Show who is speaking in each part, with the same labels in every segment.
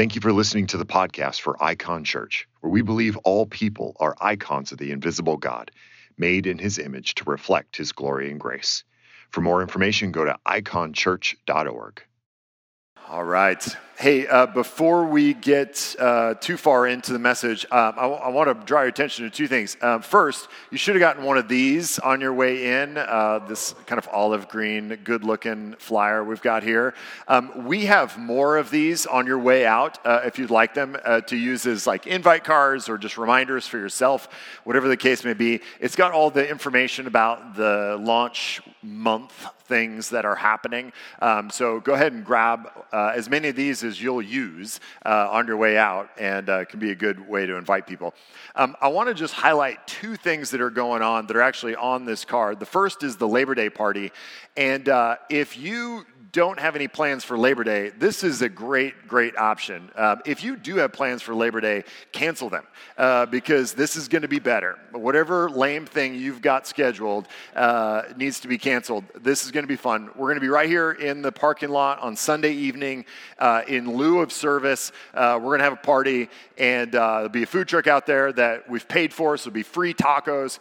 Speaker 1: Thank you for listening to the podcast for Icon Church, where we believe all people are icons of the invisible God, made in his image to reflect his glory and grace. For more information, go to iconchurch.org.
Speaker 2: All right. Hey, uh, before we get uh, too far into the message, um, I, w- I want to draw your attention to two things. Um, first, you should have gotten one of these on your way in, uh, this kind of olive green, good looking flyer we've got here. Um, we have more of these on your way out uh, if you'd like them uh, to use as like invite cards or just reminders for yourself, whatever the case may be. It's got all the information about the launch month things that are happening. Um, so go ahead and grab uh, as many of these as you'll use uh, on your way out, and uh, can be a good way to invite people. Um, I want to just highlight two things that are going on that are actually on this card. The first is the Labor Day party, and uh, if you don't have any plans for Labor Day, this is a great, great option. Uh, if you do have plans for Labor Day, cancel them uh, because this is going to be better. Whatever lame thing you've got scheduled uh, needs to be canceled. This is going to be fun. We're going to be right here in the parking lot on Sunday evening uh, in lieu of service. Uh, we're going to have a party, and uh, there'll be a food truck out there that we've paid for, so it'll be free tacos,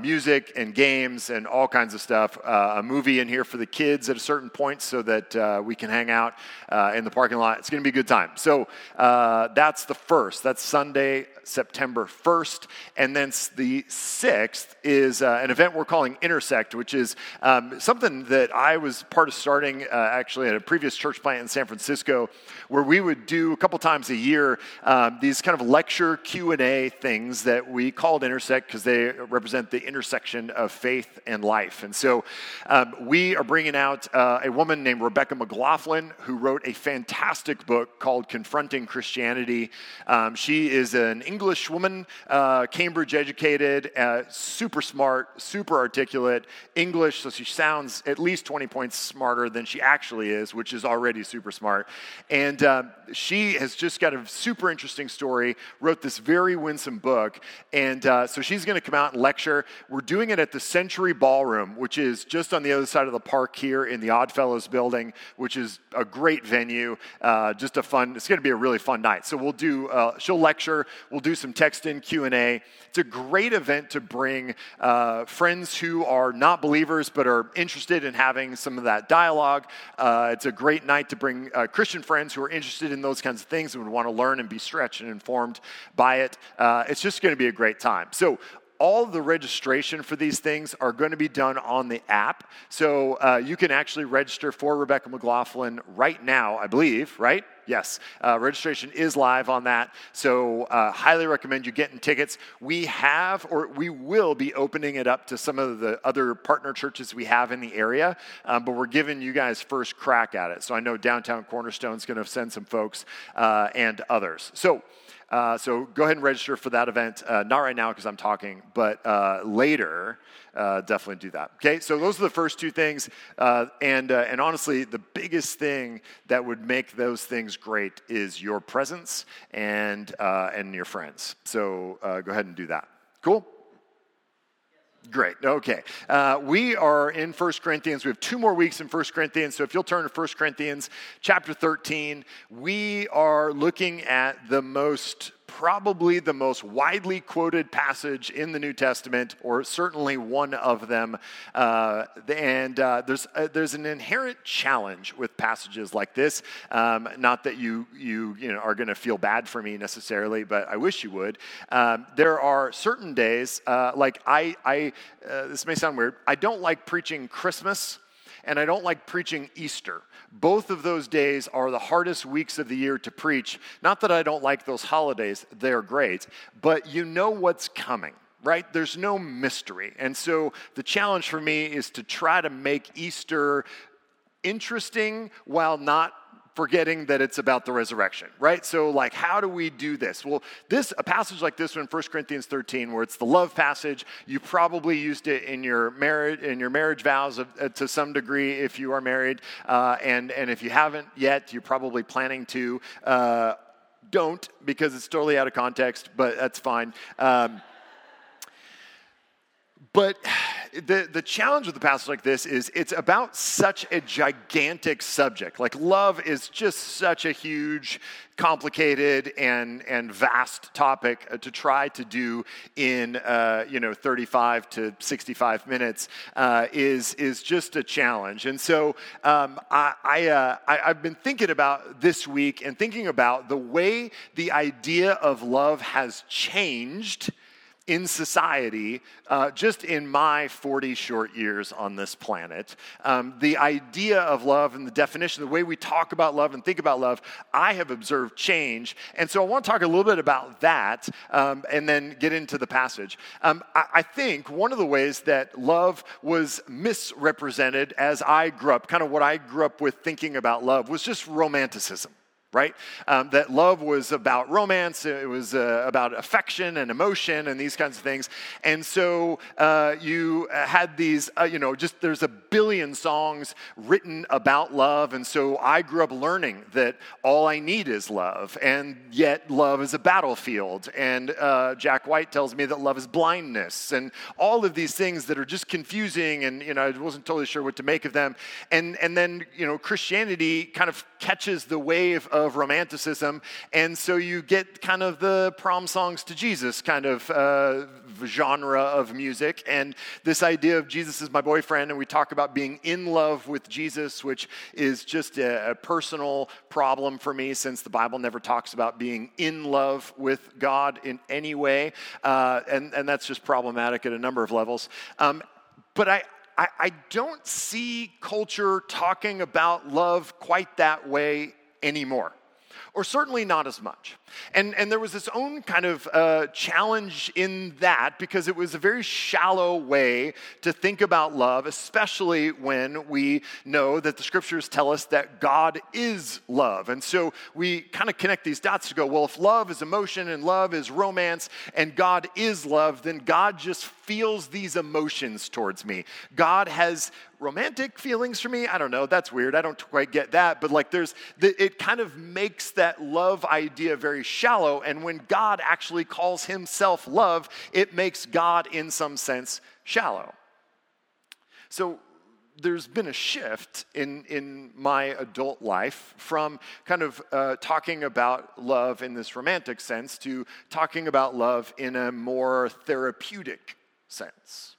Speaker 2: music, and games, and all kinds of stuff. a movie in here for the kids at a certain point so that uh, we can hang out uh, in the parking lot. It's going to be a good time. So uh, that's the first. That's Sunday, September 1st. And then the 6th is uh, an event we're calling Intersect, which is um, something that I was part of starting uh, actually at a previous church plant in San Francisco, where we would do a couple times a year um, these kind of lecture Q&A things that we called Intersect because they represent the intersection of faith and life. And so um, we are bringing out uh, a woman named Rebecca McLaughlin who wrote a fantastic book called Confronting Christianity. Um, she is an English English woman, uh, Cambridge educated, uh, super smart, super articulate, English, so she sounds at least 20 points smarter than she actually is, which is already super smart. And uh, she has just got a super interesting story, wrote this very winsome book. And uh, so she's going to come out and lecture. We're doing it at the Century Ballroom, which is just on the other side of the park here in the Oddfellows building, which is a great venue. Uh, just a fun, it's going to be a really fun night. So we'll do, uh, she'll lecture, we'll do some text in Q&A. It's a great event to bring uh, friends who are not believers but are interested in having some of that dialogue. Uh, it's a great night to bring uh, Christian friends who are interested in those kinds of things and would want to learn and be stretched and informed by it. Uh, it's just going to be a great time. So all the registration for these things are going to be done on the app. So uh, you can actually register for Rebecca McLaughlin right now, I believe, right? Yes, uh, registration is live on that. So, uh, highly recommend you getting tickets. We have, or we will be opening it up to some of the other partner churches we have in the area, um, but we're giving you guys first crack at it. So, I know Downtown Cornerstone is going to send some folks uh, and others. So, uh, so go ahead and register for that event. Uh, not right now because I'm talking, but uh, later, uh, definitely do that. Okay, so those are the first two things. Uh, and, uh, and honestly, the biggest thing that would make those things great is your presence and, and your friends. So go ahead and do that. Cool? Great. Okay. Uh, we are in 1 Corinthians. We have two more weeks in 1 Corinthians. So if you'll turn to 1 Corinthians chapter 13, we are looking at the most probably the most widely quoted passage in the New Testament, or certainly one of them. Uh, and uh, there's, uh, there's an inherent challenge with passages like this. Um, not that you, you, you know, are going to feel bad for me necessarily, but I wish you would. Um, there are certain days, uh, like I, I uh, this may sound weird, I don't like preaching Christmas and I don't like preaching Easter. Both of those days are the hardest weeks of the year to preach. Not that I don't like those holidays, they're great, but you know what's coming right? There's no mystery. And so the challenge for me is to try to make Easter interesting while not forgetting that it's about the resurrection, right? So, like, how do we do this? Well, this a passage like this one, 1 Corinthians 13, where it's the love passage, you probably used it in your marriage in your marriage vows of, uh, to some degree if you are married, uh, and and if you haven't yet, you're probably planning to. Uh, don't because it's totally out of context, but that's fine. Um, but the, the challenge with a passage like this is it's about such a gigantic subject. Like, love is just such a huge, complicated, and, and vast topic uh, to try to do in, uh, you know, 35 to 65 minutes uh, is, is just a challenge. And so um, I, I, uh, I, I've been thinking about this week and thinking about the way the idea of love has changed in society, uh, just in my 40 short years on this planet. Um, the idea of love and the definition, the way we talk about love and think about love, I have observed change. And so I want to talk a little bit about that um, and then get into the passage. Um, I, I think one of the ways that love was misrepresented as I grew up, kind of what I grew up with thinking about love, was just romanticism right? Um, that love was about romance, it was uh, about affection and emotion and these kinds of things. And so uh, you had these, uh, you know, just there's a billion songs written about love. And so I grew up learning that all I need is love, and yet love is a battlefield. And uh, Jack White tells me that love is blindness, and all of these things that are just confusing. And, you know, I wasn't totally sure what to make of them. And, and then, you know, Christianity kind of catches the wave of romanticism. And so you get kind of the prom songs to Jesus kind of uh, genre of music. And this idea of Jesus is my boyfriend, and we talk about being in love with Jesus, which is just a, a personal problem for me since the Bible never talks about being in love with God in any way. Uh, and, and that's just problematic at a number of levels. Um, but I, I don't see culture talking about love quite that way anymore or certainly not as much. And, and there was this own kind of uh, challenge in that because it was a very shallow way to think about love, especially when we know that the scriptures tell us that God is love. And so we kind of connect these dots to go, well, if love is emotion and love is romance and God is love, then God just feels these emotions towards me. God has romantic feelings for me. I don't know. That's weird. I don't quite get that. But like, there's, the, it kind of makes that love idea very shallow. And when God actually calls himself love, it makes God, in some sense, shallow. So, there's been a shift in, in my adult life from kind of uh, talking about love in this romantic sense to talking about love in a more therapeutic sense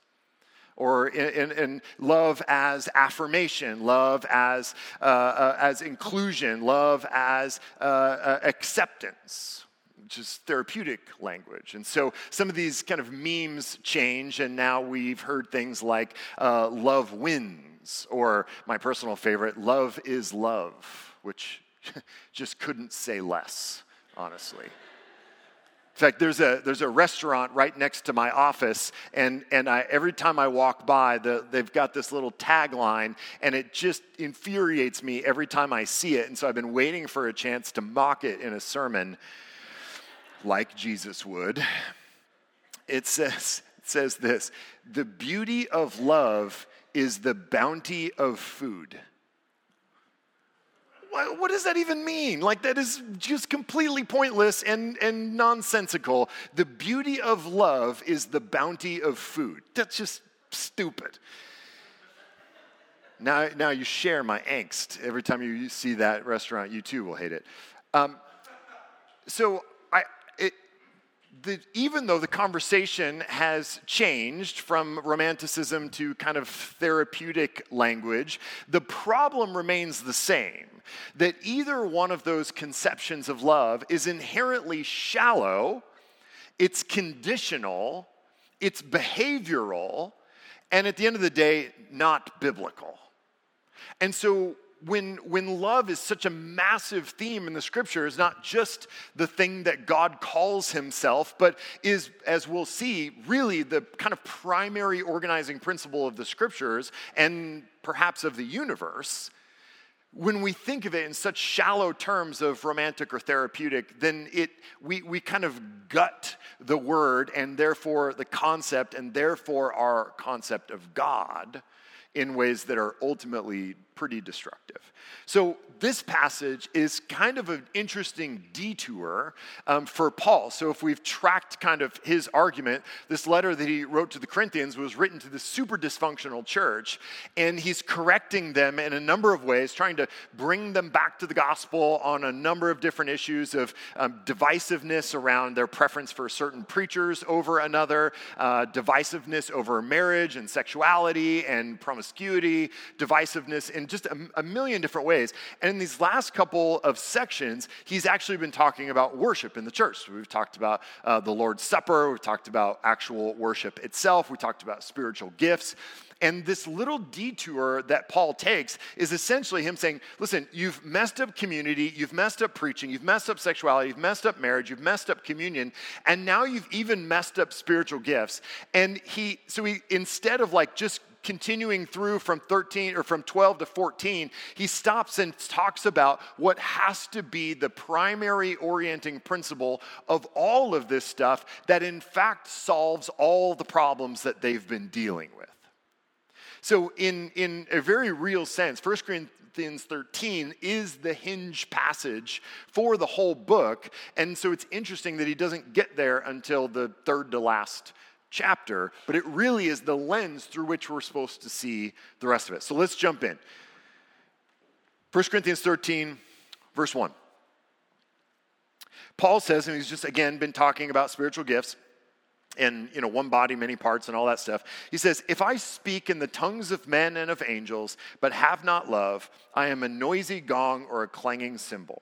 Speaker 2: or in, in, in, love as affirmation, love as, uh, uh, as inclusion, love as uh, uh, acceptance, which is therapeutic language. And so some of these kind of memes change, and now we've heard things like uh, love wins, or my personal favorite, love is love, which just couldn't say less, honestly. In fact, there's a, there's a restaurant right next to my office, and, and I, every time I walk by, the, they've got this little tagline, and it just infuriates me every time I see it. And so I've been waiting for a chance to mock it in a sermon, like Jesus would. It says, it says this The beauty of love is the bounty of food what does that even mean? Like, that is just completely pointless and, and nonsensical. The beauty of love is the bounty of food. That's just stupid. Now, now you share my angst. Every time you see that restaurant, you too will hate it. Um, so the, even though the conversation has changed from romanticism to kind of therapeutic language, the problem remains the same. That either one of those conceptions of love is inherently shallow, it's conditional, it's behavioral, and at the end of the day, not biblical. And so when, when love is such a massive theme in the scripture, is not just the thing that God calls himself, but is, as we'll see, really the kind of primary organizing principle of the scriptures and perhaps of the universe. When we think of it in such shallow terms of romantic or therapeutic, then it, we, we kind of gut the word and therefore the concept and therefore our concept of God in ways that are ultimately pretty destructive. So, this passage is kind of an interesting detour um, for Paul. So, if we've tracked kind of his argument, this letter that he wrote to the Corinthians was written to the super dysfunctional church, and he's correcting them in a number of ways, trying to bring them back to the gospel on a number of different issues of um, divisiveness around their preference for certain preachers over another, uh, divisiveness over marriage and sexuality and promiscuity, divisiveness in just a, a million different ways ways. And in these last couple of sections, he's actually been talking about worship in the church. So we've talked about uh, the Lord's Supper, we've talked about actual worship itself, we talked about spiritual gifts. And this little detour that Paul takes is essentially him saying, listen, you've messed up community, you've messed up preaching, you've messed up sexuality, you've messed up marriage, you've messed up communion, and now you've even messed up spiritual gifts. And he, so he, instead of like just continuing through from 13 or from 12 to 14, he stops and talks about what has to be the primary orienting principle of all of this stuff that in fact solves all the problems that they've been dealing with. So, in, in a very real sense, 1 Corinthians 13 is the hinge passage for the whole book. And so it's interesting that he doesn't get there until the third to last chapter, but it really is the lens through which we're supposed to see the rest of it. So let's jump in. 1 Corinthians 13, verse 1. Paul says, and he's just again been talking about spiritual gifts and you know one body many parts and all that stuff he says if i speak in the tongues of men and of angels but have not love i am a noisy gong or a clanging cymbal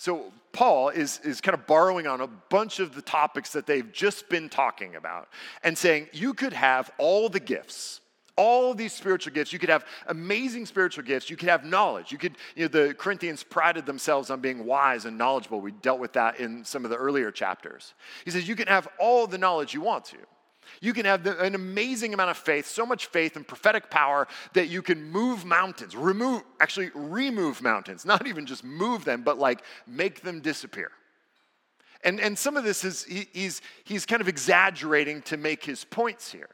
Speaker 2: So, Paul is, is kind of borrowing on a bunch of the topics that they've just been talking about and saying, you could have all the gifts, all these spiritual gifts. You could have amazing spiritual gifts. You could have knowledge. You could, you know, the Corinthians prided themselves on being wise and knowledgeable. We dealt with that in some of the earlier chapters. He says, you can have all the knowledge you want to. You can have an amazing amount of faith, so much faith and prophetic power that you can move mountains, remove, actually remove mountains, not even just move them, but like make them disappear. And, and some of this is, he, he's, he's kind of exaggerating to make his points here.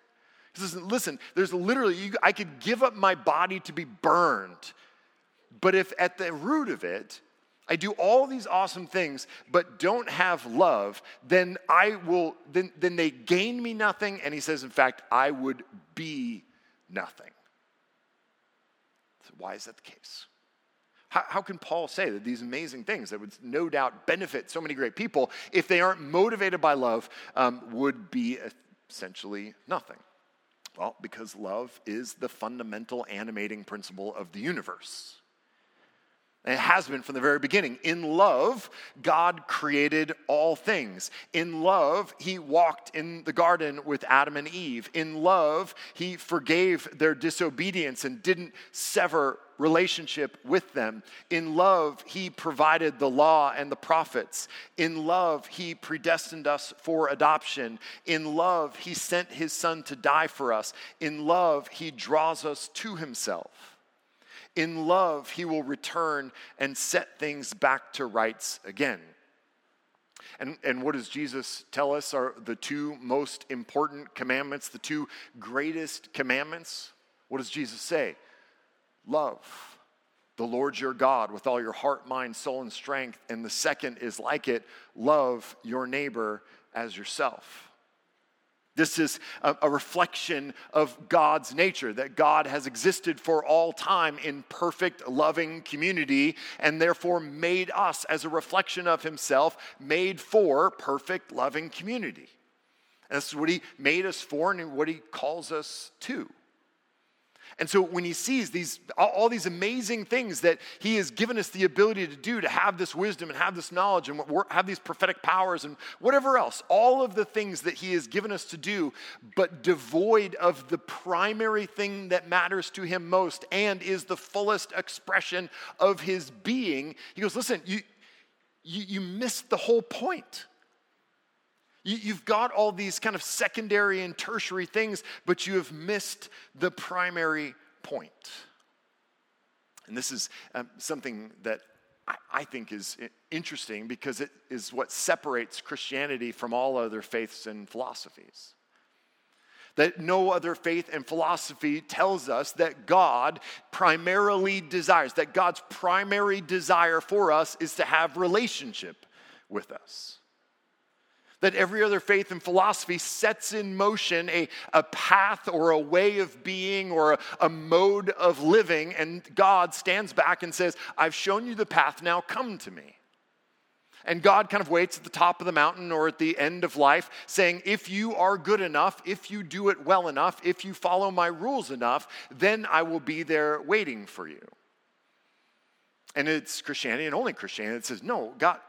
Speaker 2: He says, listen, there's literally, you, I could give up my body to be burned, but if at the root of it, I do all these awesome things, but don't have love, then I will, then, then they gain me nothing. And he says, in fact, I would be nothing. So why is that the case? How, how can Paul say that these amazing things that would no doubt benefit so many great people, if they aren't motivated by love, um, would be essentially nothing? Well, because love is the fundamental animating principle of the universe. It has been from the very beginning. In love, God created all things. In love, He walked in the garden with Adam and Eve. In love, He forgave their disobedience and didn't sever relationship with them. In love, He provided the law and the prophets. In love, He predestined us for adoption. In love, He sent His Son to die for us. In love, He draws us to Himself. In love, he will return and set things back to rights again. And, and what does Jesus tell us are the two most important commandments, the two greatest commandments? What does Jesus say? Love the Lord your God with all your heart, mind, soul, and strength. And the second is like it love your neighbor as yourself. This is a, a, reflection of God's nature, that God has existed for all time in perfect, loving community, and therefore made us as a reflection of Himself, made for perfect, loving community. And this is what He made us for and what He calls us to. And so when he sees these all these amazing things that he has given us the ability to do to have this wisdom and have this knowledge and have these prophetic powers and whatever else, all of the things that he has given us to do, but devoid of the primary thing that matters to him most and is the fullest expression of his being, he goes, listen, you you, you missed the whole point. You've got all these kind of secondary and tertiary things, but you have missed the primary point. And this is um, something that I, I think is interesting because it is what separates Christianity from all other faiths and philosophies that no other faith and philosophy tells us that God primarily desires, that God's primary desire for us is to have relationship with us. That every other faith and philosophy sets in motion a, a path or a way of being or a, a mode of living, and God stands back and says, I've shown you the path, now come to me. And God kind of waits at the top of the mountain or at the end of life, saying, If you are good enough, if you do it well enough, if you follow my rules enough, then I will be there waiting for you. And it's Christianity and only Christianity that says, No, God,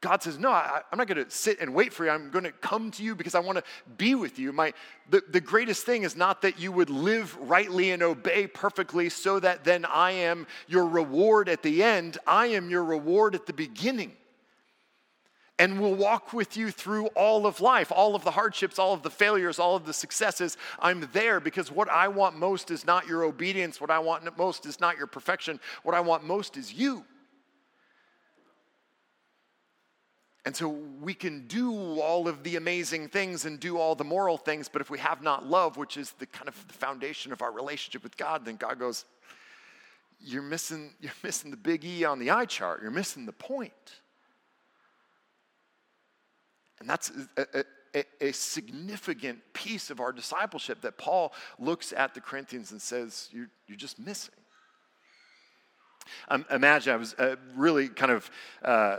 Speaker 2: God says, No, I, am not going to sit and wait for you. I'm going to come to you because I want to be with you. My, the, the greatest thing is not that you would live rightly and obey perfectly so that then I am your reward at the end. I am your reward at the beginning and will walk with you through all of life, all of the hardships, all of the failures, all of the successes. I'm there because what I want most is not your obedience. What I want most is not your perfection. What I want most is you. And so we can do all of the amazing things and do all the moral things, but if we have not love, which is the kind of the foundation of our relationship with God, then God goes, You're missing, you're missing the big E on the eye chart. You're missing the point. And that's a, a, a, significant piece of our discipleship that Paul looks at the Corinthians and says, You're, you're just missing. Um, imagine I was uh, really kind of uh,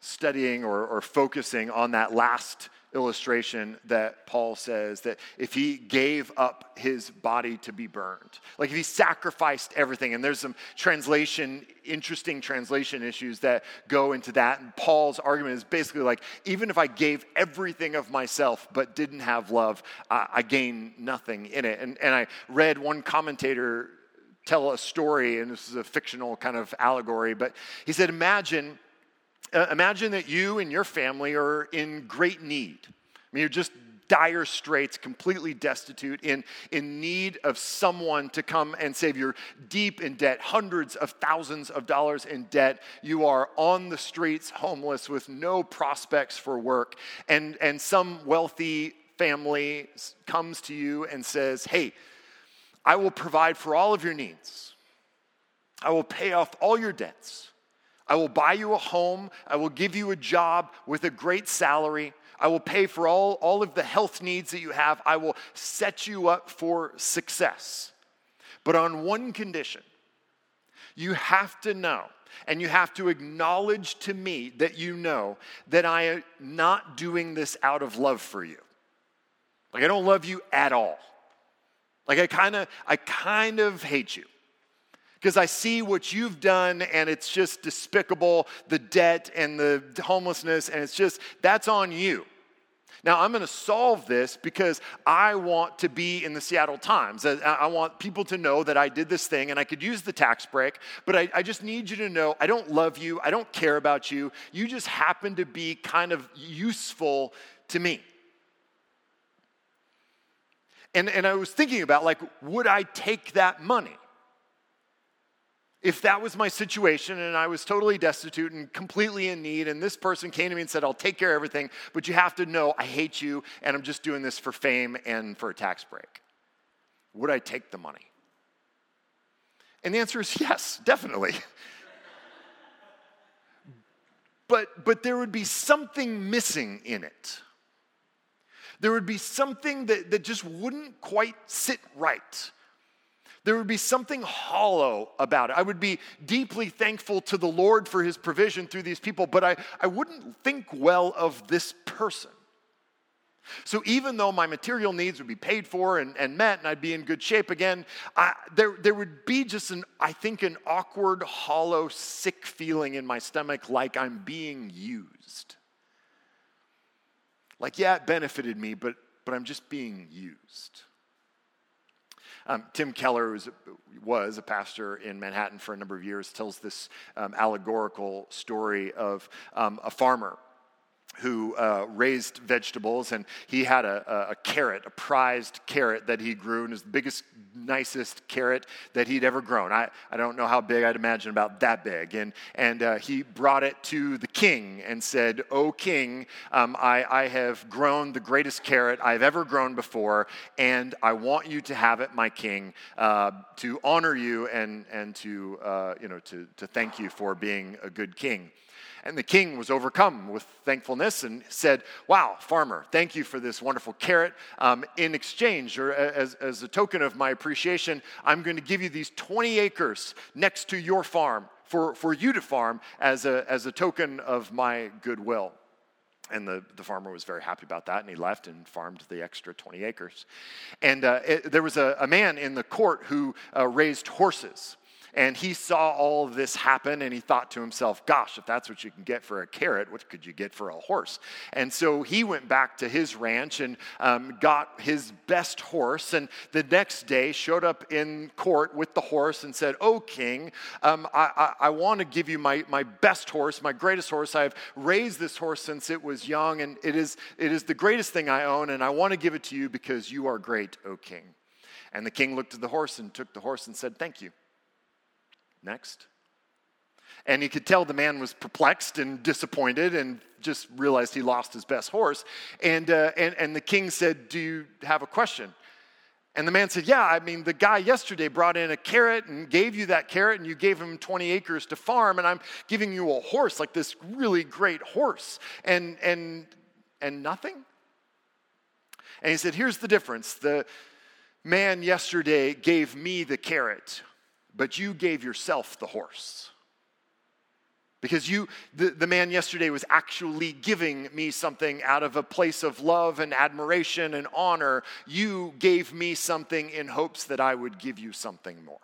Speaker 2: studying or, or focusing on that last illustration that Paul says that if he gave up his body to be burned, like if he sacrificed everything, and there's some translation, interesting translation issues that go into that. And Paul's argument is basically like, even if I gave everything of myself but didn't have love, uh, I gain nothing in it. And, and I read one commentator tell a story, and this is a fictional kind of allegory, but he said, Imagine uh, imagine that you and your family are in great need. I mean, you're just dire straits, completely destitute, in, in need of someone to come and save. You're deep in debt, hundreds of thousands of dollars in debt. You are on the streets, homeless, with no prospects for work. And, and some wealthy family comes to you and says, Hey, I will provide for all of your needs, I will pay off all your debts. I will buy you a home. I will give you a job with a great salary. I will pay for all, all of the health needs that you have. I will set you up for success. But on one condition you have to know and you have to acknowledge to me that you know that I am not doing this out of love for you. Like I don't love you at all. Like I kind of I kind of hate you because I see what you've done and it's just despicable the debt and the homelessness, and it's just that's on you. Now, I'm going to solve this because I want to be in the Seattle Times. I, want people to know that I did this thing and I could use the tax break, but I, I just need you to know I don't love you. I don't care about you. You just happen to be kind of useful to me. And, and I was thinking about, like, would I take that money? If that was my situation and I was totally destitute and completely in need, and this person came to me and said, I'll take care of everything, but you have to know I hate you and I'm just doing this for fame and for a tax break, would I take the money? And the answer is yes, definitely. but, but there would be something missing in it. There would be something that, that just wouldn't quite sit right there would be something hollow about it. I would be deeply thankful to the Lord for his provision through these people, but I, I wouldn't think well of this person. So even though my material needs would be paid for and, and met and I'd be in good shape again, I, there, there would be just an, I think, an awkward, hollow, sick feeling in my stomach like I'm being used. Like, yeah, it benefited me, but, but I'm just being used. Um, Tim Keller was, was, a pastor in Manhattan for a number of years, tells this um, allegorical story of um, a farmer who uh, raised vegetables, and he had a, a, a, carrot, a prized carrot that he grew, and it was the biggest, nicest carrot that he'd ever grown. I, I don't know how big, I'd imagine about that big. And, and uh, he brought it to the king and said, O king, um, I, I have grown the greatest carrot I've ever grown before, and I want you to have it, my king, uh, to honor you and, and to, uh, you know, to, to thank you for being a good king. And the king was overcome with thankfulness and said, Wow, farmer, thank you for this wonderful carrot. Um, in exchange, or as, as a token of my appreciation, I'm going to give you these 20 acres next to your farm for, for you to farm as a, as a token of my goodwill. And the, the farmer was very happy about that, and he left and farmed the extra 20 acres. And uh, it, there was a, a, man in the court who uh, raised horses. And he saw all of this happen and he thought to himself, gosh, if that's what you can get for a carrot, what could you get for a horse? And so he went back to his ranch and um, got his best horse. And the next day showed up in court with the horse and said, Oh, king, um, I, I, I want to give you my, my best horse, my greatest horse. I've raised this horse since it was young, and it is, it is the greatest thing I own, and I want to give it to you because you are great, O king. And the king looked at the horse and took the horse and said, Thank you. Next. And he could tell the man was perplexed and disappointed and just realized he lost his best horse. And, uh, and, and the king said, Do you have a question? And the man said, Yeah, I mean, the guy yesterday brought in a carrot and gave you that carrot, and you gave him 20 acres to farm, and I'm giving you a horse, like this really great horse, and, and, and nothing? And he said, Here's the difference. The man yesterday gave me the carrot but you gave yourself the horse. Because you, the, the man yesterday was actually giving me something out of a place of love and admiration and honor. You gave me something in hopes that I would give you something more.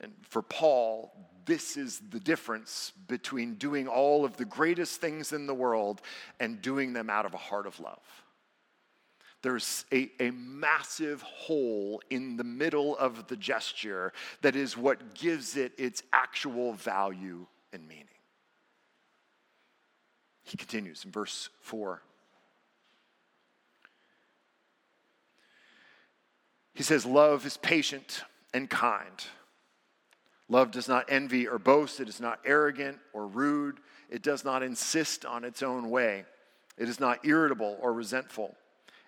Speaker 2: And for Paul, this is the difference between doing all of the greatest things in the world and doing them out of a heart of love there's a, a massive hole in the middle of the gesture that is what gives it its actual value and meaning. He continues in verse 4. He says, Love is patient and kind. Love does not envy or boast. It is not arrogant or rude. It does not insist on its own way. It is not irritable or resentful.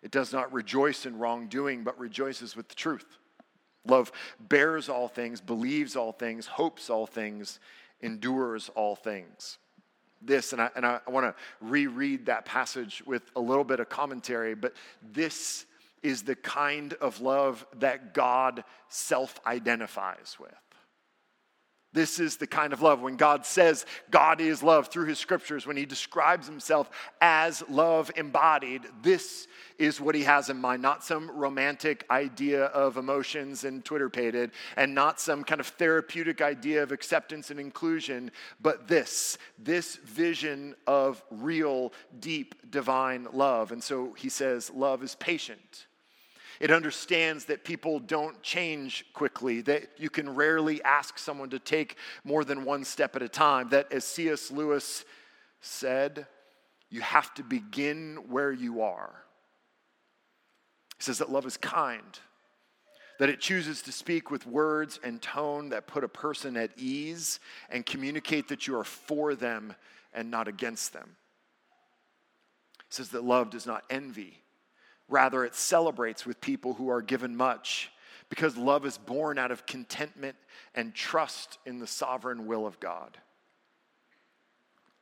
Speaker 2: It does not rejoice in wrongdoing, but rejoices with the truth. Love bears all things, believes all things, hopes all things, endures all things. This, and I, and I want to reread that passage with a little bit of commentary, but this is the kind of love that God self identifies with. This is the kind of love. When God says God is love through his scriptures, when he describes himself as love embodied, this is what he has in mind. Not some romantic idea of emotions and Twitter pated, and not some kind of therapeutic idea of acceptance and inclusion, but this, this vision of real, deep, divine love. And so he says, love is patient. It understands that people don't change quickly, that you can rarely ask someone to take more than one step at a time, that as C.S. Lewis said, you have to begin where you are. He says that love is kind, that it chooses to speak with words and tone that put a person at ease and communicate that you are for them and not against them. He says that love does not envy Rather, it celebrates with people who are given much because love is born out of contentment and trust in the sovereign will of God.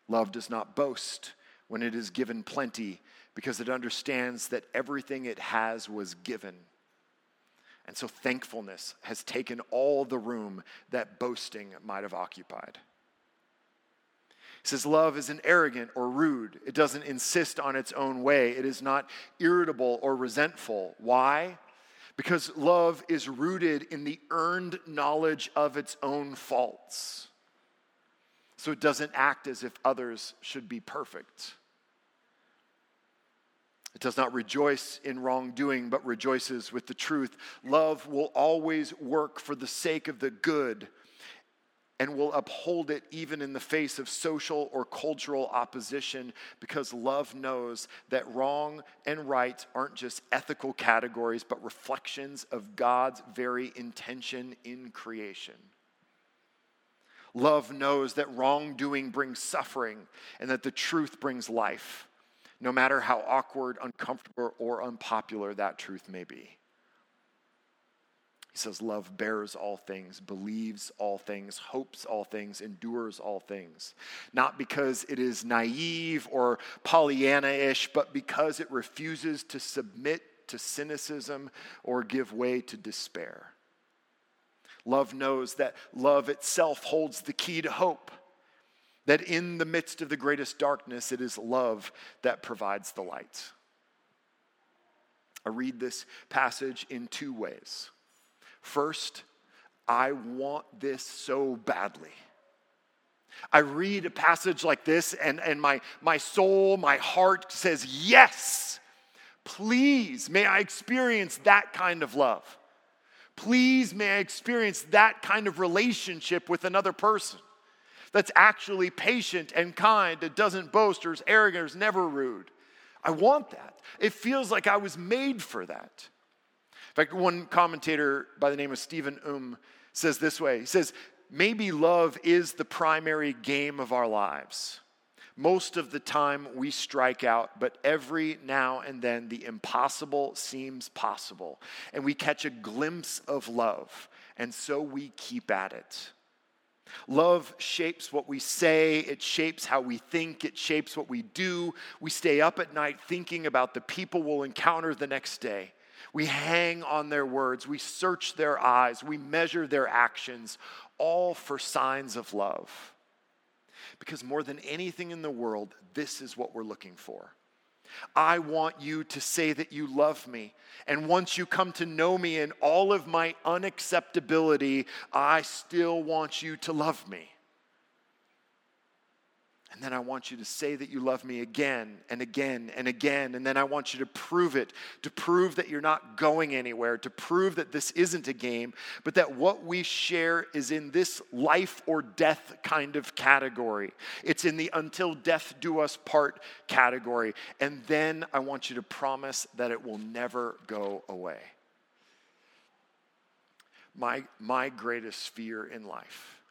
Speaker 2: Love does not boast when it is given plenty because it understands that everything it has was given. And so thankfulness has taken all the room that boasting might have occupied. He says, Love isn't arrogant or rude. It doesn't insist on its own way. It is not irritable or resentful. Why? Because love is rooted in the earned knowledge of its own faults. So it doesn't act as if others should be perfect. It does not rejoice in wrongdoing, but rejoices with the truth. Love will always work for the sake of the good and will uphold it even in the face of social or cultural opposition because love knows that wrong and right aren't just ethical categories, but reflections of God's very intention in creation. Love knows that wrongdoing brings suffering and that the truth brings life, no matter how awkward, uncomfortable, or unpopular that truth may be. He says, Love bears all things, believes all things, hopes all things, endures all things. Not because it is naive or Pollyanna ish, but because it refuses to submit to cynicism or give way to despair. Love knows that love itself holds the key to hope, that in the midst of the greatest darkness, it is love that provides the light. I read this passage in two ways. First, I want this so badly. I read a passage like this, and, and my, my soul, my heart says, Yes, please, may I experience that kind of love. Please, may I experience that kind of relationship with another person that's actually patient and kind, that doesn't boast or is arrogant or is never rude. I want that. It feels like I was made for that. In fact, one commentator by the name of Stephen Um says this way He says, Maybe love is the primary game of our lives. Most of the time we strike out, but every now and then the impossible seems possible. And we catch a glimpse of love, and so we keep at it. Love shapes what we say, it shapes how we think, it shapes what we do. We stay up at night thinking about the people we'll encounter the next day. We hang on their words, we search their eyes, we measure their actions, all for signs of love. Because more than anything in the world, this is what we're looking for. I want you to say that you love me. And once you come to know me in all of my unacceptability, I still want you to love me. And then I want you to say that you love me again and again and again. And then I want you to prove it, to prove that you're not going anywhere, to prove that this isn't a game, but that what we share is in this life or death kind of category. It's in the until death do us part category. And then I want you to promise that it will never go away. My, my greatest fear in life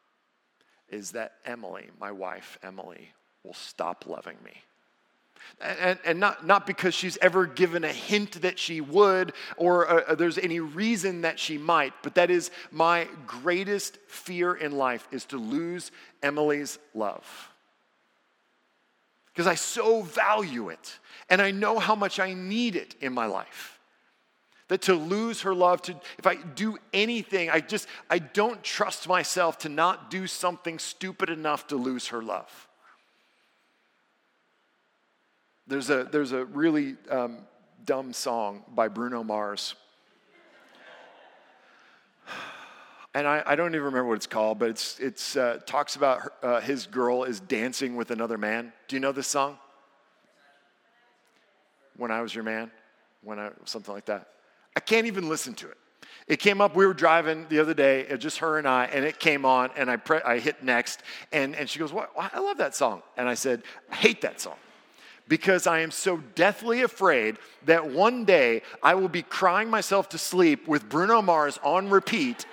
Speaker 2: is that Emily, my wife, Emily, will stop loving me. And, and not, not because she's ever given a hint that she would or uh, there's any reason that she might, but that is my greatest fear in life is to lose Emily's love. Because I so value it and I know how much I need it in my life that to lose her love to if i do anything i just i don't trust myself to not do something stupid enough to lose her love there's a there's a really um, dumb song by bruno mars and I, I, don't even remember what it's called, but it's it's uh, talks about her, uh, his girl is dancing with another man. Do you know this song? When I was your man, when I something like that. I can't even listen to it. It came up, we were driving the other day, just her and I, and it came on, and I, pre- I hit next, and, and she goes, what? I love that song. And I said, I hate that song because I am so deathly afraid that one day I will be crying myself to sleep with Bruno Mars on repeat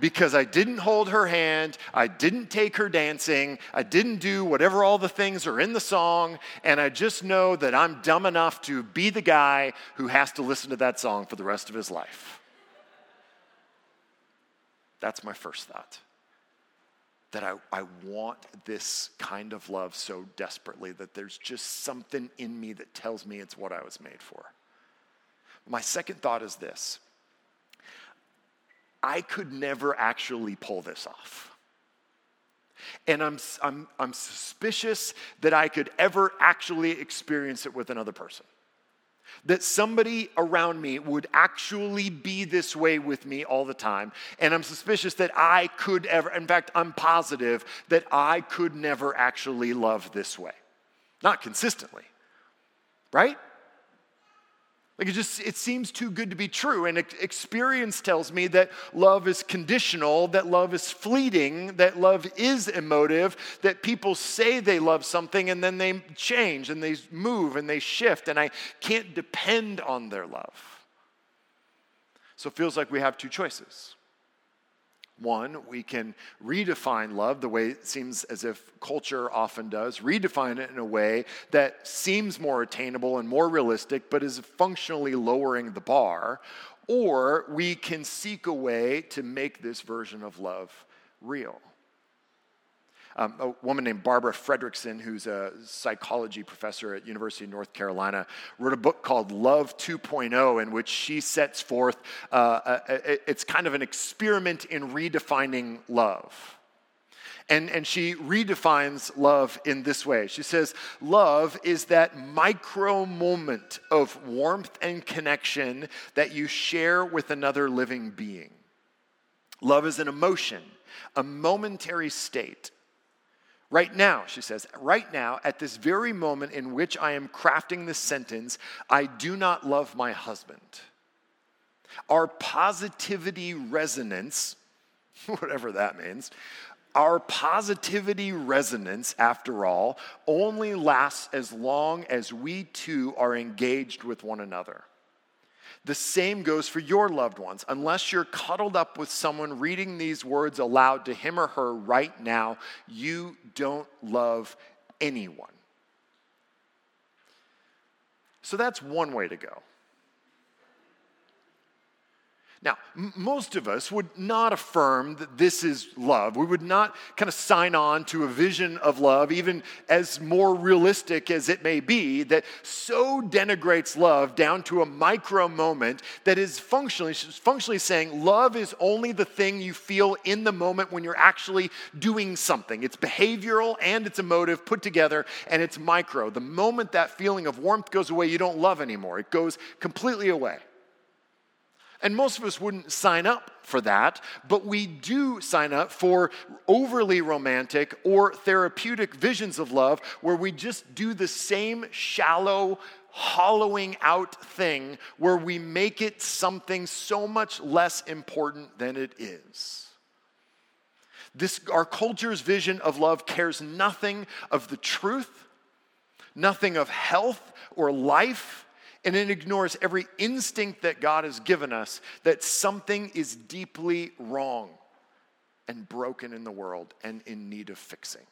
Speaker 2: because I didn't hold her hand, I didn't take her dancing, I didn't do whatever all the things are in the song, and I just know that I'm dumb enough to be the guy who has to listen to that song for the rest of his life. That's my first thought. That I, I want this kind of love so desperately that there's just something in me that tells me it's what I was made for. My second thought is this I could never actually pull this off. And I'm, I'm, I'm suspicious that I could ever actually experience it with another person. That somebody around me would actually be this way with me all the time. And I'm suspicious that I could ever, in fact, I'm positive that I could never actually love this way. Not consistently, right? Like it just it seems too good to be true and experience tells me that love is conditional, that love is fleeting, that love is emotive, that people say they love something and then they change and they move and they shift and I can't depend on their love. So it feels like we have two choices. One, we can redefine love the way it seems as if culture often does, redefine it in a way that seems more attainable and more realistic, but is functionally lowering the bar. Or we can seek a way to make this version of love real. Um, a woman named Barbara Fredrickson, who's a psychology professor at University of North Carolina, wrote a book called Love 2.0, in which she sets forth. Uh, a, a, it's kind of an experiment in redefining love. And, and she redefines love in this way. She says, Love is that micro moment of warmth and connection that you share with another living being. Love is an emotion, a momentary state Right now, she says, right now, at this very moment in which I am crafting this sentence, I do not love my husband. Our positivity resonance, whatever that means, our positivity resonance, after all, only lasts as long as we two are engaged with one another. The same goes for your loved ones. Unless you're cuddled up with someone reading these words aloud to him or her right now, you don't love anyone. So that's one way to go. Now, m- most of us would not affirm that this is love. We would not kind of sign on to a vision of love, even as more realistic as it may be, that so denigrates love down to a micro moment that is functionally, functionally saying love is only the thing you feel in the moment when you're actually doing something. It's behavioral and it's emotive put together, and it's micro. The moment that feeling of warmth goes away, you don't love anymore, it goes completely away. And most of us wouldn't sign up for that, but we do sign up for overly romantic or therapeutic visions of love where we just do the same shallow, hollowing out thing where we make it something so much less important than it is. This, our culture's vision of love cares nothing of the truth, nothing of health or life and it ignores every instinct that God has given us that something is deeply wrong and broken in the world and in need of fixing.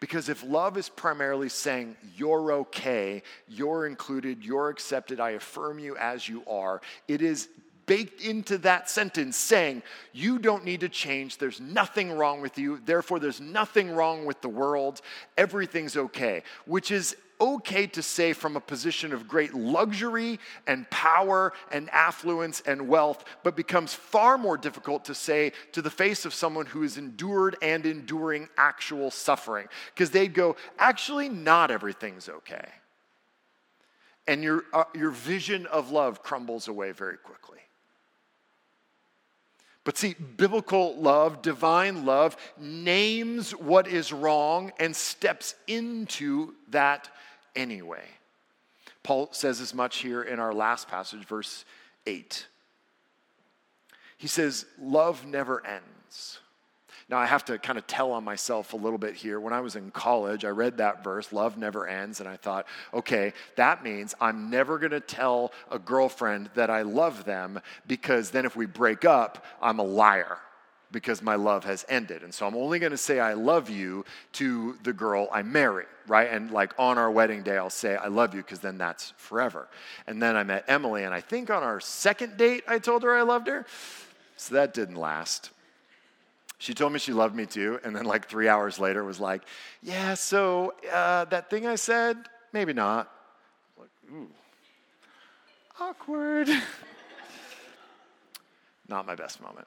Speaker 2: Because if love is primarily saying, you're okay, you're included, you're accepted, I affirm you as you are, it is baked into that sentence saying, You don't need to change. There's nothing wrong with you. Therefore, there's nothing wrong with the world. Everything's okay, which is okay to say from a position of great luxury and power and affluence and wealth, but becomes far more difficult to say to the face of someone who has endured and enduring actual suffering. Because they'd go, actually, not everything's okay. And your, uh, your vision of love crumbles away very quickly. But see, biblical love, divine love, names what is wrong and steps into that anyway. Paul says as much here in our last passage, verse 8. He says, Love never ends. Now, I have to kind of tell on myself a little bit here. When I was in college, I read that verse, love never ends, and I thought, okay, that means I'm never going to tell a girlfriend that I love them because then if we break up, I'm a liar because my love has ended. And so I'm only going to say I love you to the girl I marry, right? And like on our wedding day, I'll say I love you because then that's forever. And then I met Emily, and I think on our second date, I told her I loved her. So that didn't last. She told me she loved me too. And then like three hours later was like, yeah, so uh, that thing I said, maybe not. I'm like, ooh, awkward. not my best moment.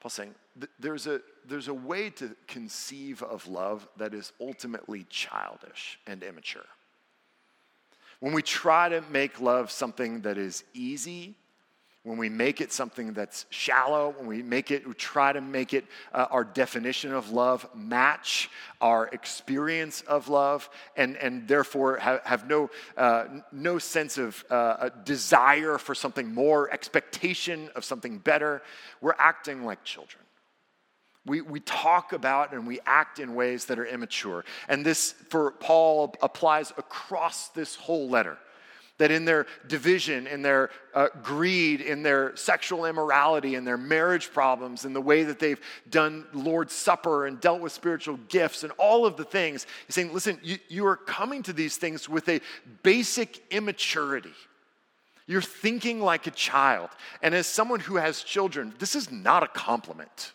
Speaker 2: Paul's saying there's, a, there's a way to conceive of love that is ultimately childish and immature. When we try to make love something that is easy when we make it something that's shallow, when we make it, we try to make it uh, our definition of love match our experience of love, and, and therefore have, have no, uh, no sense of uh, desire for something more, expectation of something better, we're acting like children. We, we talk about and we act in ways that are immature. And this, for Paul, applies across this whole letter that in their division, in their uh, greed, in their sexual immorality, in their marriage problems, in the way that they've done Lord's Supper and dealt with spiritual gifts and all of the things, he's saying, listen, you, you are coming to these things with a basic immaturity. You're thinking like a child. And as someone who has children, this is not a compliment.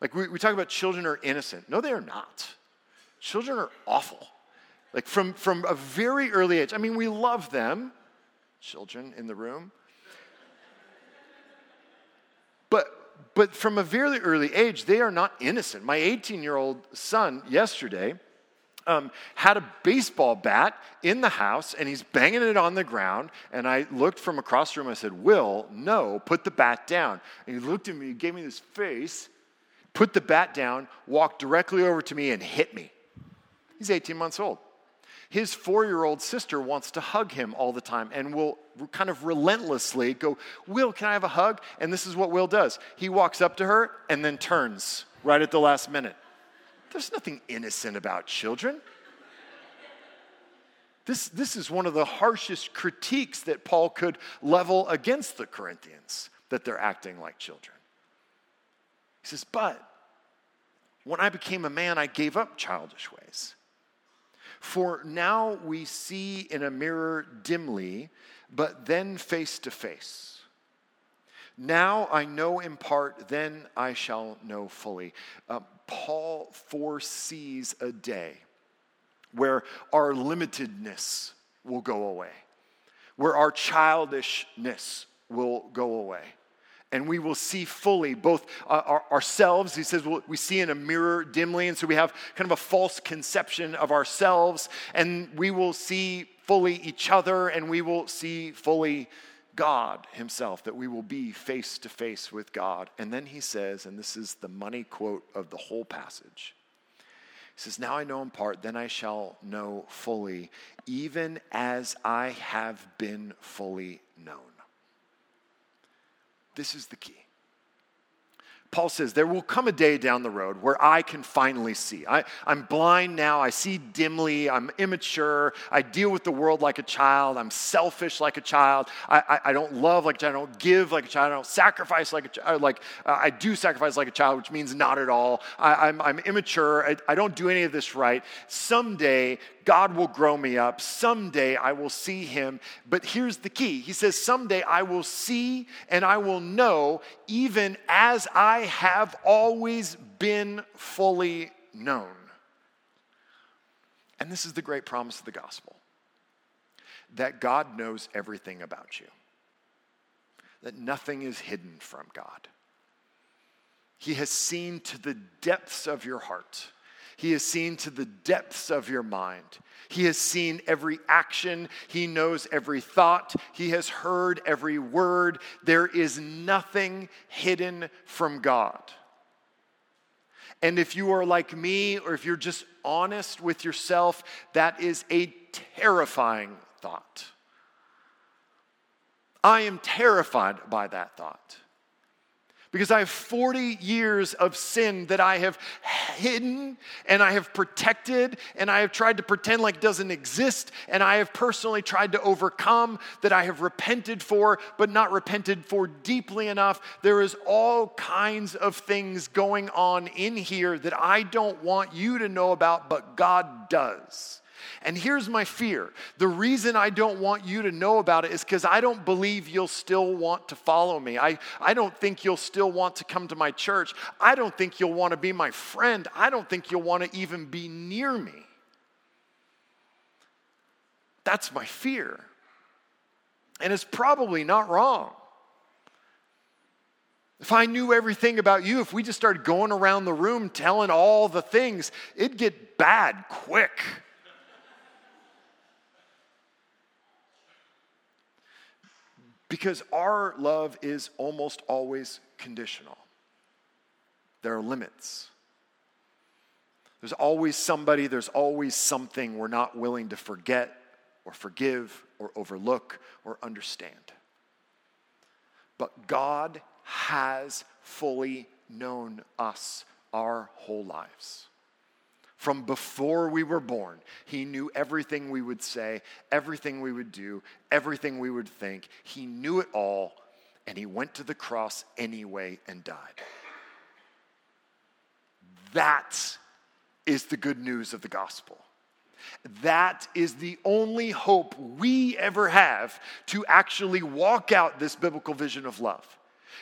Speaker 2: Like we, we talk about children are innocent. No, they are not. Children are awful. Like from, from a very early age. I mean, we love them, children in the room. But, but from a very early age, they are not innocent. My 18 year old son yesterday um, had a baseball bat in the house and he's banging it on the ground. And I looked from across the room. I said, Will, no, put the bat down. And he looked at me, he gave me this face, put the bat down, walked directly over to me, and hit me. He's 18 months old. His four year old sister wants to hug him all the time and will kind of relentlessly go, Will, can I have a hug? And this is what Will does he walks up to her and then turns right at the last minute. There's nothing innocent about children. This, this is one of the harshest critiques that Paul could level against the Corinthians, that they're acting like children. He says, But when I became a man, I gave up childish ways. For now we see in a mirror dimly, but then face to face. Now I know in part, then I shall know fully. Uh, Paul foresees a day where our limitedness will go away, where our childishness will go away and we will see fully both uh, ourselves. He says we see in a mirror dimly, and so we have kind of a false conception of ourselves, and we will see fully each other, and we will see fully God Himself, that we will be face to face with God. And then He says, and this is the money quote of the whole passage. He says, Now I know in part, then I shall know fully, even as I have been fully known. This is the key. Paul says, There will come a day down the road where I can finally see. I, am blind now. I see dimly. I'm immature. I deal with the world like a child. I'm selfish like a child. I, I, I don't love like a child. I don't give like a child. I don't sacrifice like a child. Like, uh, I do sacrifice like a child, which means not at all. I, am I'm, I'm immature. I, I don't do any of this right. Someday, God will grow me up. Someday I will see him. But here's the key He says, Someday I will see and I will know, even as I have always been fully known. And this is the great promise of the gospel that God knows everything about you, that nothing is hidden from God. He has seen to the depths of your heart. He has seen to the depths of your mind. He has seen every action. He knows every thought. He has heard every word. There is nothing hidden from God. And if you are like me, or if you're just honest with yourself, that is a terrifying thought. I am terrified by that thought. Because I have 40 years of sin that I have hidden and I have protected and I have tried to pretend like doesn't exist and I have personally tried to overcome that I have repented for but not repented for deeply enough. There is all kinds of things going on in here that I don't want you to know about, but God does. And here's my fear the reason I don't want you to know about it is because I don't believe you'll still want to follow me. I, I don't think you'll still want to come to my church. I don't think you'll want to be my friend. I don't think you'll want to even be near me. That's my fear. And it's probably not wrong. If I knew everything about you, if we just started going around the room telling all the things, it'd get bad quick. Because our love is almost always conditional. There are limits. There's always somebody, there's always something we're not willing to forget or forgive or overlook or understand. But God has fully known us our whole lives. From before we were born, He knew everything we would say, everything we would do, everything we would think. He knew it all, and He went to the cross anyway and died. That is the good news of the gospel. That is the only hope we ever have to actually walk out this biblical vision of love.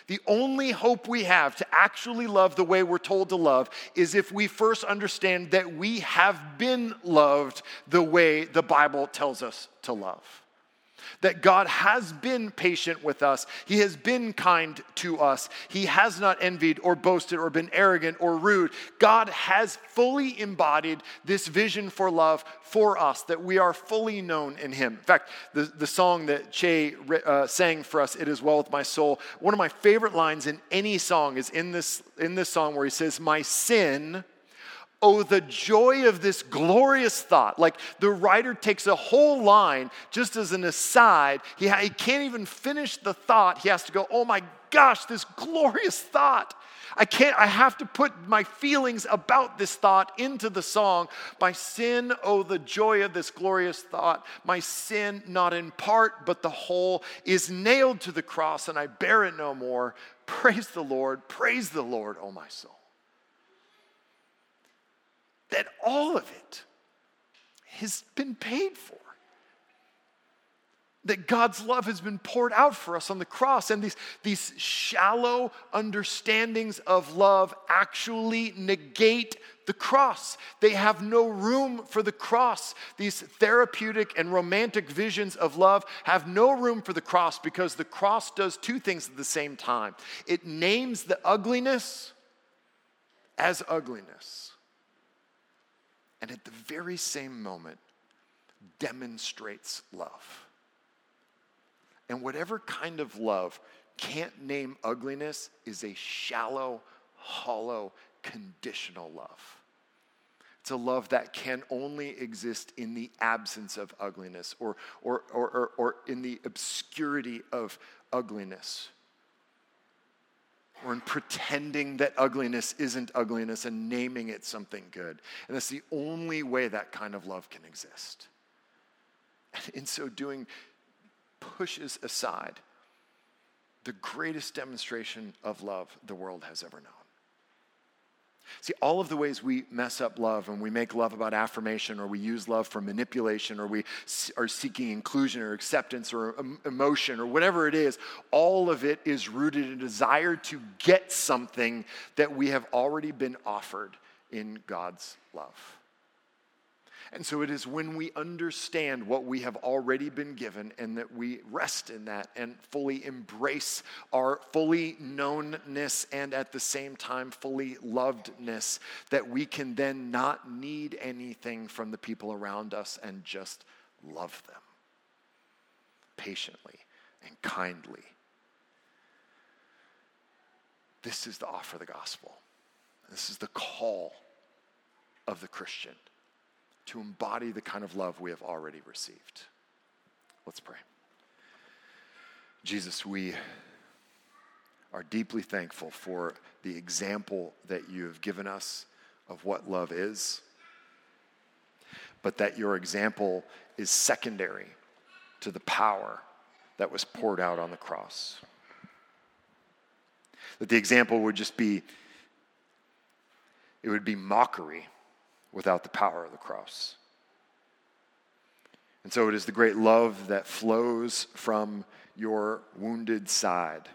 Speaker 2: The only hope we have to actually love the way we're told to love is if we first understand that we have been loved the way the Bible tells us to love that God has been patient with us. He has been kind to us. He has not envied or boasted or been arrogant or rude. God has fully embodied this vision for love for us, that we are fully known in Him. In fact, the, the song that Che uh, sang for us, It Is Well With My Soul, one of my favorite lines in any song is in this, in this song where he says, My sin Oh, the joy of this glorious thought. Like the writer takes a whole line just as an aside. He, ha- he can't even finish the thought. He has to go, Oh my gosh, this glorious thought. I can't, I have to put my feelings about this thought into the song. My sin, oh, the joy of this glorious thought. My sin, not in part, but the whole, is nailed to the cross, and I bear it no more. Praise the Lord, praise the Lord, oh my soul that all of it has been paid for. That God's love has been poured out for us on the cross, and these, these shallow understandings of love actually negate the cross. They have no room for the cross. These therapeutic and romantic visions of love have no room for the cross because the cross does two things at the same time it names the ugliness as ugliness and at the very same moment demonstrates love. And whatever kind of love can't name ugliness is a shallow, hollow, conditional love. It's a love that can only exist in the absence of ugliness or, or, or, or, or in the obscurity of ugliness or in pretending that ugliness isn't ugliness and naming it something good. And that's the only way that kind of love can exist. And in so doing, pushes aside the greatest demonstration of love the world has ever known. See, all of the ways we mess up love and we make love about affirmation or we use love for manipulation or we are seeking inclusion or acceptance or um, emotion or whatever it is, all of it is rooted in desire to get something that we have already been offered in God's love. And so it is when we understand what we have already been given and that we rest in that and fully embrace our fully knownness and at the same time fully lovedness that we can then not need anything from the people around us and just love them patiently and kindly. This is the offer of the gospel. This is the call of the Christian to embody the kind of love we have already received. Let's pray. Jesus, we are deeply thankful for the example that you have given us of what love is, but that your example is secondary to the power that was poured out on the cross. That the example would just be, it would be mockery without the power of the cross. And so it is the great love that flows from your wounded side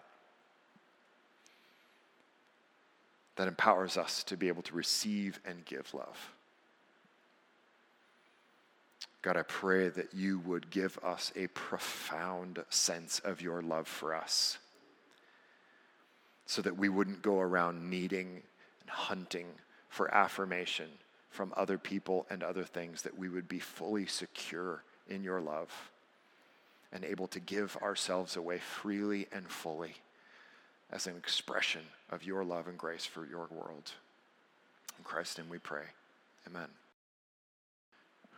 Speaker 2: that empowers us to be able to receive and give love. God, I pray that you would give us a profound sense of your love for us so that we wouldn't go around needing and hunting for affirmation from other people and other things, that we would be fully secure in your love and able to give ourselves away freely and fully as an expression of your love and grace for your world. In Christ's name we pray. Amen.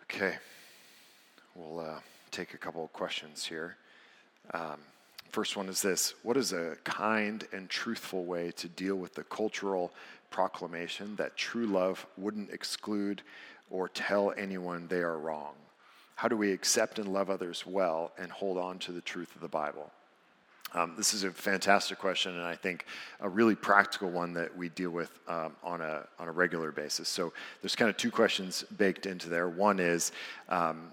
Speaker 2: Okay, we'll uh, take a couple of questions here. Um, first one is this What is a kind and truthful way to deal with the cultural proclamation that true love wouldn't exclude or tell anyone they are wrong? How do we accept and love others well and hold on to the truth of the Bible? Um, this is a fantastic question, and I think a really practical one that we deal with um, on, a, on a regular basis. So there's kind of two questions baked into there. One is, um,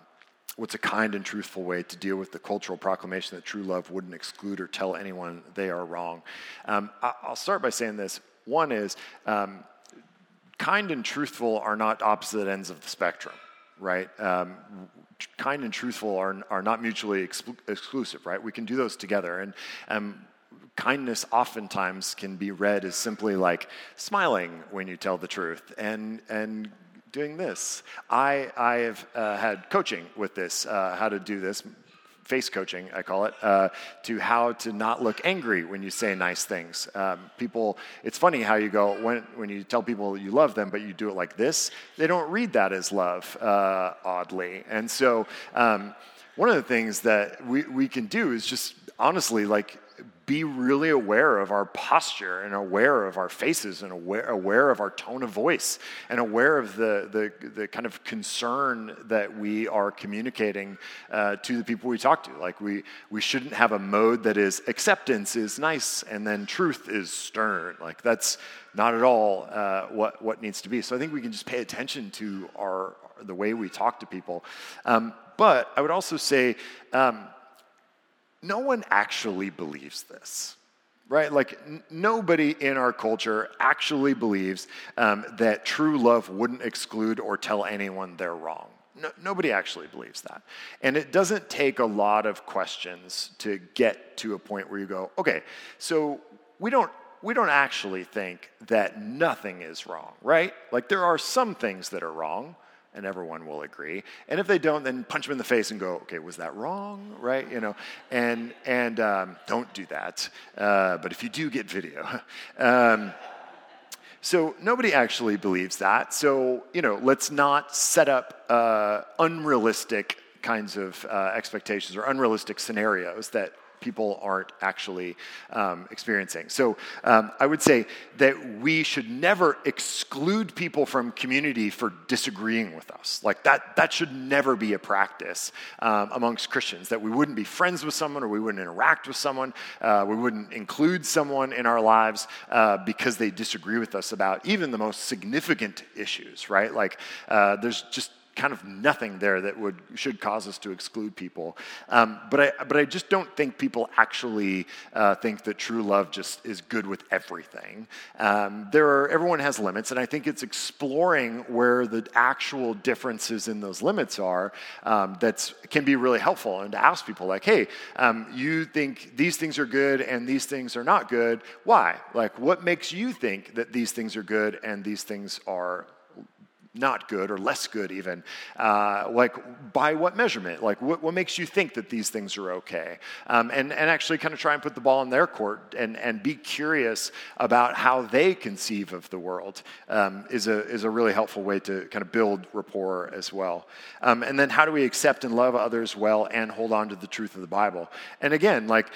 Speaker 2: what's a kind and truthful way to deal with the cultural proclamation that true love wouldn't exclude or tell anyone they are wrong? Um, I'll start by saying this. One is, um, kind and truthful are not opposite ends of the spectrum right? Um, kind and truthful are, are not mutually exclu- exclusive, right? We can do those together. And um, kindness oftentimes can be read as simply like smiling when you tell the truth and, and doing this. I, I have uh, had coaching with this, uh, how to do this face coaching, I call it, uh, to how to not look angry when you say nice things. Um, people, it's funny how you go, when, when you tell people you love them, but you do it like this, they don't read that as love, uh, oddly. And so, um, one of the things that we, we can do is just honestly, like, be really aware of our posture and aware of our faces and aware, aware of our tone of voice and aware of the, the, the kind of concern that we are communicating uh, to the people we talk to. Like, we, we shouldn't have a mode that is acceptance is nice and then truth is stern. Like, that's not at all uh, what, what needs to be. So I think we can just pay attention to our, the way we talk to people. Um, but I would also say, um, no one actually believes this right? Like, n- nobody in our culture actually believes um, that true love wouldn't exclude or tell anyone they're wrong. No, nobody actually believes that. And it doesn't take a lot of questions to get to a point where you go, okay, so we don't. We don't actually think that nothing is wrong, right? Like, there are some things that are wrong, and everyone will agree. And if they don't, then punch them in the face and go, okay, was that wrong? Right? You know, and and um, don't do that. Uh, but if you do, get video. um, so nobody actually believes that. So you know, let's not set up uh, unrealistic kinds of uh, expectations or unrealistic scenarios that people aren't actually um, experiencing. So um, I would say that we should never exclude people from community for disagreeing with us. Like that, that should never be a practice um, amongst Christians, that we wouldn't be friends with someone or we wouldn't interact with someone, uh, we wouldn't include someone in our lives uh, because they disagree with us about even the most significant issues, right? Like uh, there's just kind of nothing there that would should cause us to exclude people. Um, but I but I just don't think people actually uh, think that true love just is good with everything. Um, there are everyone has limits, and I think it's exploring where the actual differences in those limits are um, that's can be really helpful. And to ask people like, hey, um, you think these things are good and these things are not good? Why? Like, what makes you think that these things are good and these things are not good or less good even uh, like by what measurement? Like what, what, makes you think that these things are okay? Um, and, and actually kind of try and put the ball in their court and, and be curious about how they conceive of the world um, is, a, is a really helpful way to kind of build rapport as well. Um, and then how do we accept and love others well and hold on to the truth of the bible? And again like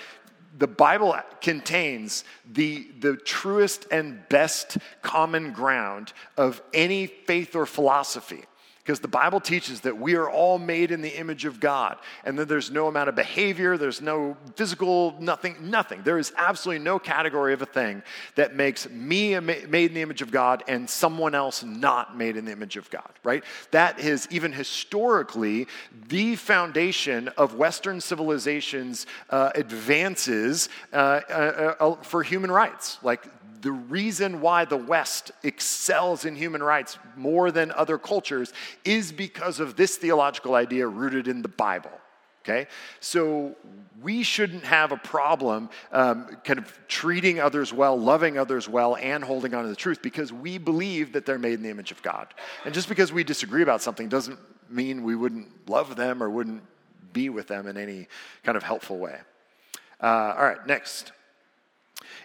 Speaker 2: the Bible contains the, the truest and best common ground of any faith or philosophy. Because the Bible teaches that we are all made in the image of God, and that there's no amount of behavior, there's no physical, nothing, nothing. There is absolutely no category of a thing that makes me made in the image of God and someone else not made in the image of God, right? That is even historically the foundation of Western civilization's uh, advances uh, uh, uh for human rights. Like the reason why the West excels in human rights more than other cultures is because of this theological idea rooted in the Bible. Okay? So we shouldn't have a problem um, kind of treating others well, loving others well, and holding on to the truth because we believe that they're made in the image of God. And just because we disagree about something doesn't mean we wouldn't love them or wouldn't be with them in any kind of helpful way. Uh, all right, next.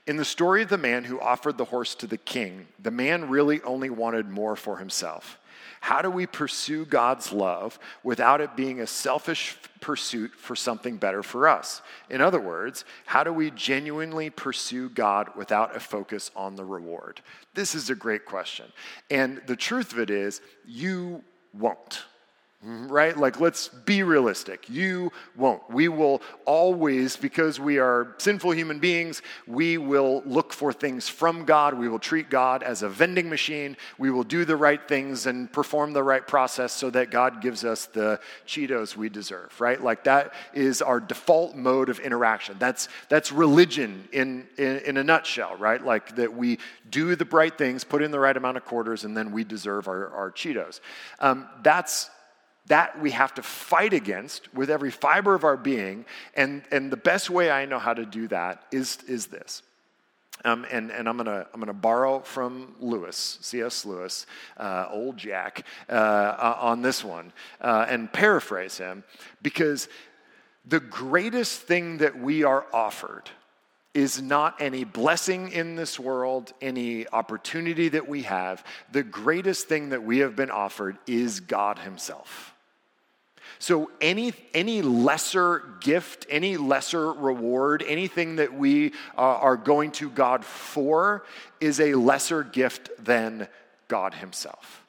Speaker 2: In the story of the man who offered the horse to the king, the man really only wanted more for himself. How do we pursue God's love without it being a selfish pursuit for something better for us? In other words, how do we genuinely pursue God without a focus on the reward? This is a great question. And the truth of it is, you won't. Right? Like, let's be realistic. You won't. We will always, because we are sinful human beings, we will look for things from God. We will treat God as a vending machine. We will do the right things and perform the right process so that God gives us the Cheetos we deserve, right? Like, that is our default mode of interaction. That's, that's religion in, in, in a nutshell, right? Like, that we do the right things, put in the right amount of quarters, and then we deserve our, our Cheetos. Um, that's that we have to fight against with every fiber of our being. And, and the best way I know how to do that is, is this. Um, and, and I'm gonna I'm gonna borrow from Lewis, C.S. Lewis, uh, old Jack, uh, uh, on this one, uh, and paraphrase him, because the greatest thing that we are offered is not any blessing in this world, any opportunity that we have. The greatest thing that we have been offered is God Himself. So, any, any lesser gift, any lesser reward, anything that we uh, are going to God for is a lesser gift than God Himself.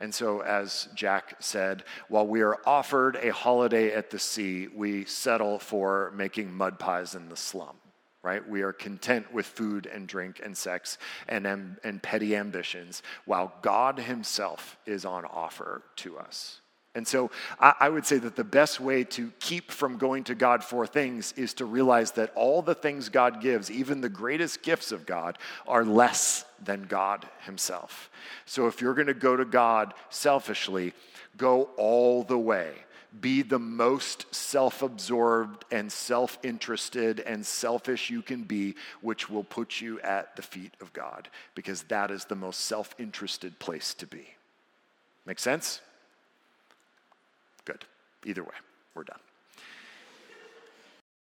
Speaker 2: And so, as Jack said, while we are offered a holiday at the sea, we settle for making mud pies in the slum right? We are content with food and drink and sex and, and petty ambitions, while God Himself is on offer to us. And so I, I would say that the best way to keep from going to God for things is to realize that all the things God gives, even the greatest gifts of God, are less than God Himself. So if you're going to go to God selfishly, go all the way be the most self absorbed and self interested and selfish you can be, which will put you at the feet of God, because that is the most self interested place to be. Make sense? Either way, we're done.